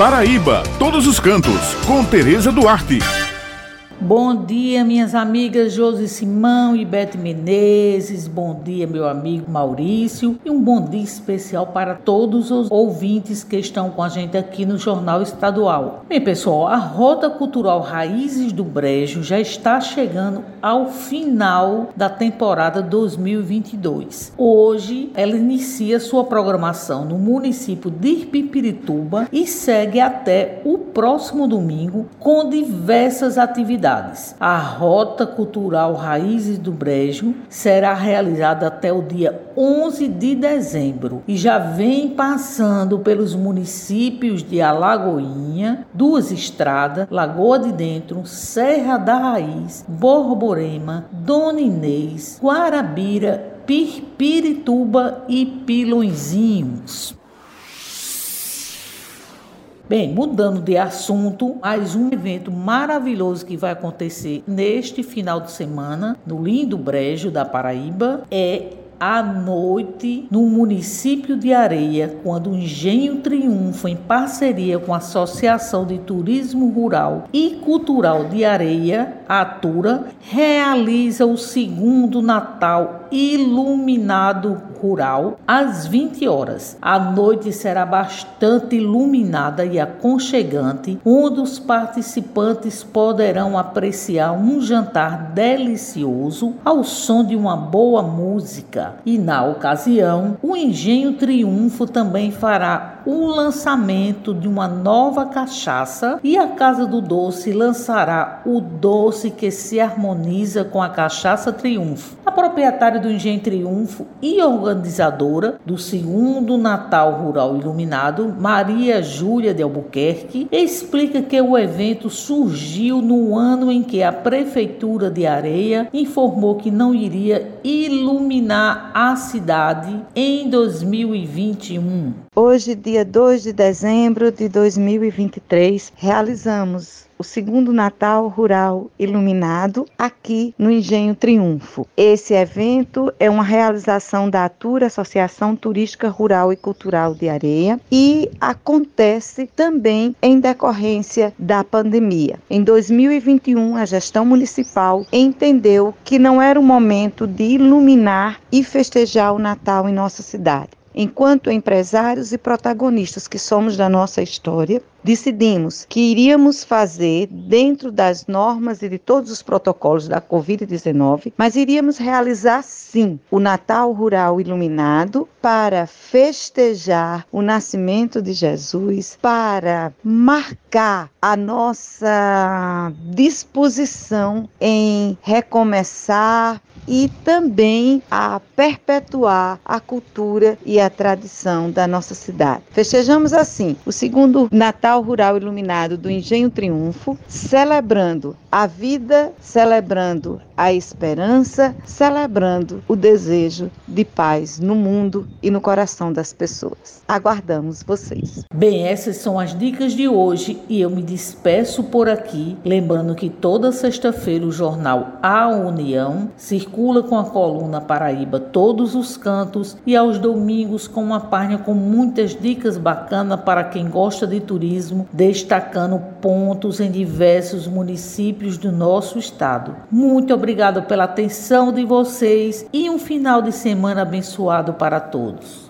Paraíba, todos os cantos, com Tereza Duarte. Bom dia, minhas amigas Josi Simão e Bete Menezes. Bom dia, meu amigo Maurício. E um bom dia especial para todos os ouvintes que estão com a gente aqui no Jornal Estadual. Bem, pessoal, a Rota Cultural Raízes do Brejo já está chegando ao final da temporada 2022. Hoje, ela inicia sua programação no município de Irpipirituba e segue até o próximo domingo com diversas atividades atividades. A Rota Cultural Raízes do Brejo será realizada até o dia 11 de dezembro e já vem passando pelos municípios de Alagoinha, Duas Estradas, Lagoa de Dentro, Serra da Raiz, Borborema, Dona Inês, Guarabira, Pirpirituba e Pilõezinhos. Bem, mudando de assunto, mais um evento maravilhoso que vai acontecer neste final de semana no lindo Brejo da Paraíba é à noite no município de Areia, quando o Engenho Triunfo, em parceria com a Associação de Turismo Rural e Cultural de Areia, Atura, realiza o segundo Natal iluminado rural às 20 horas. A noite será bastante iluminada e aconchegante, onde os participantes poderão apreciar um jantar delicioso ao som de uma boa música. E na ocasião, o Engenho Triunfo também fará o lançamento de uma nova cachaça e a Casa do Doce lançará o doce que se harmoniza com a cachaça Triunfo. A proprietária do Engenho Triunfo e organizadora do segundo Natal Rural Iluminado, Maria Júlia de Albuquerque, explica que o evento surgiu no ano em que a Prefeitura de Areia informou que não iria iluminar a cidade em 2021. Hoje, dia 2 de dezembro de 2023, realizamos o segundo Natal Rural Iluminado aqui no Engenho Triunfo. Esse evento é uma realização da Atura Associação Turística Rural e Cultural de Areia e acontece também em decorrência da pandemia. Em 2021, a gestão municipal entendeu que não era o momento de iluminar e festejar o Natal em nossa cidade. Enquanto empresários e protagonistas que somos da nossa história, decidimos que iríamos fazer dentro das normas e de todos os protocolos da Covid-19, mas iríamos realizar sim o Natal Rural Iluminado para festejar o nascimento de Jesus, para marcar a nossa disposição em recomeçar e também a perpetuar a cultura e a tradição da nossa cidade. Festejamos assim o segundo Natal Rural Iluminado do Engenho Triunfo, celebrando a vida, celebrando a esperança, celebrando o desejo de paz no mundo e no coração das pessoas. Aguardamos vocês. Bem, essas são as dicas de hoje e eu me despeço por aqui, lembrando que toda sexta-feira o jornal A União circula com a coluna Paraíba todos os cantos e aos domingos com uma página com muitas dicas bacanas para quem gosta de turismo, destacando pontos em diversos municípios do nosso estado. Muito obrigado pela atenção de vocês e um final de semana abençoado para todos.